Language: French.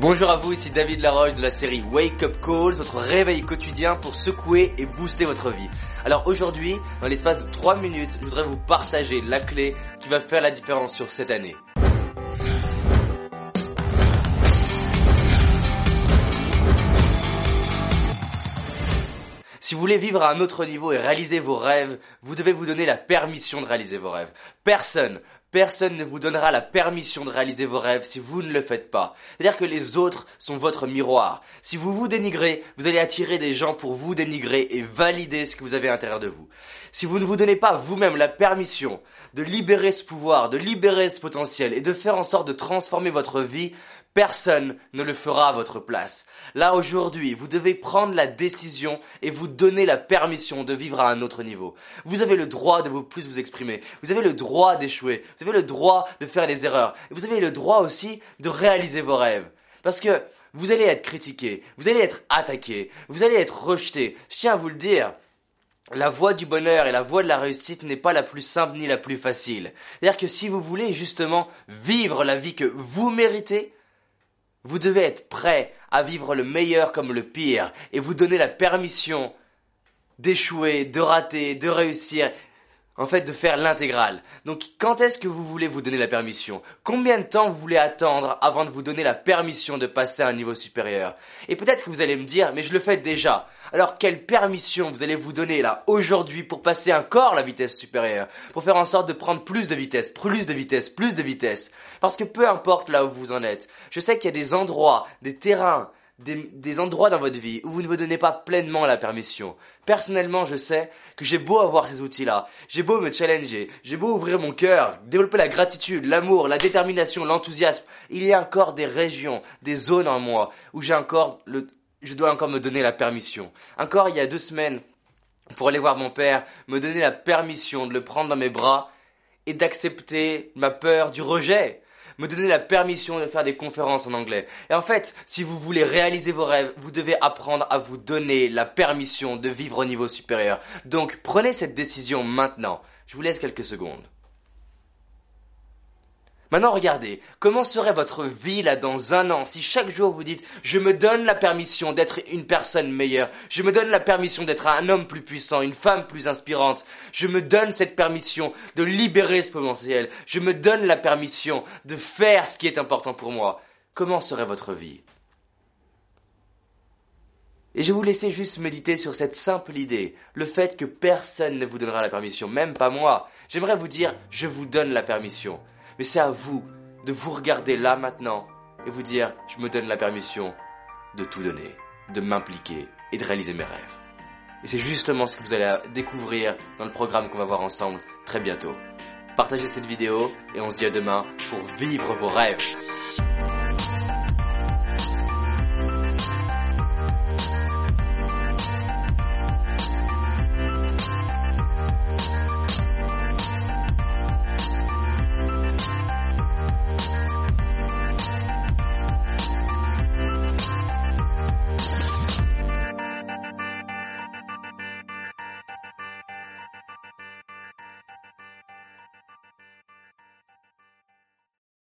Bonjour à vous, ici David Laroche de la série Wake Up Calls, votre réveil quotidien pour secouer et booster votre vie. Alors aujourd'hui, dans l'espace de 3 minutes, je voudrais vous partager la clé qui va faire la différence sur cette année. Si vous voulez vivre à un autre niveau et réaliser vos rêves, vous devez vous donner la permission de réaliser vos rêves. Personne, personne ne vous donnera la permission de réaliser vos rêves si vous ne le faites pas. C'est-à-dire que les autres sont votre miroir. Si vous vous dénigrez, vous allez attirer des gens pour vous dénigrer et valider ce que vous avez à l'intérieur de vous. Si vous ne vous donnez pas vous-même la permission de libérer ce pouvoir, de libérer ce potentiel et de faire en sorte de transformer votre vie, Personne ne le fera à votre place. Là, aujourd'hui, vous devez prendre la décision et vous donner la permission de vivre à un autre niveau. Vous avez le droit de vous plus vous exprimer. Vous avez le droit d'échouer. Vous avez le droit de faire des erreurs. vous avez le droit aussi de réaliser vos rêves. Parce que vous allez être critiqué, vous allez être attaqué, vous allez être rejeté. Je tiens à vous le dire. La voie du bonheur et la voie de la réussite n'est pas la plus simple ni la plus facile. C'est-à-dire que si vous voulez justement vivre la vie que vous méritez, vous devez être prêt à vivre le meilleur comme le pire et vous donner la permission d'échouer, de rater, de réussir en fait de faire l'intégrale. Donc quand est-ce que vous voulez vous donner la permission? Combien de temps vous voulez attendre avant de vous donner la permission de passer à un niveau supérieur? Et peut-être que vous allez me dire mais je le fais déjà. Alors quelle permission vous allez vous donner là aujourd'hui pour passer encore la vitesse supérieure? Pour faire en sorte de prendre plus de vitesse, plus de vitesse, plus de vitesse? Parce que peu importe là où vous en êtes, je sais qu'il y a des endroits, des terrains, des, endroits dans votre vie où vous ne vous donnez pas pleinement la permission. Personnellement, je sais que j'ai beau avoir ces outils-là, j'ai beau me challenger, j'ai beau ouvrir mon cœur, développer la gratitude, l'amour, la détermination, l'enthousiasme, il y a encore des régions, des zones en moi où j'ai encore le, je dois encore me donner la permission. Encore il y a deux semaines, pour aller voir mon père, me donner la permission de le prendre dans mes bras et d'accepter ma peur du rejet me donner la permission de faire des conférences en anglais. Et en fait, si vous voulez réaliser vos rêves, vous devez apprendre à vous donner la permission de vivre au niveau supérieur. Donc prenez cette décision maintenant. Je vous laisse quelques secondes. Maintenant, regardez, comment serait votre vie là dans un an si chaque jour vous dites je me donne la permission d'être une personne meilleure, je me donne la permission d'être un homme plus puissant, une femme plus inspirante, je me donne cette permission de libérer ce potentiel, je me donne la permission de faire ce qui est important pour moi. Comment serait votre vie? Et je vais vous laisser juste méditer sur cette simple idée, le fait que personne ne vous donnera la permission, même pas moi. J'aimerais vous dire, je vous donne la permission. Mais c'est à vous de vous regarder là maintenant et vous dire, je me donne la permission de tout donner, de m'impliquer et de réaliser mes rêves. Et c'est justement ce que vous allez découvrir dans le programme qu'on va voir ensemble très bientôt. Partagez cette vidéo et on se dit à demain pour vivre vos rêves.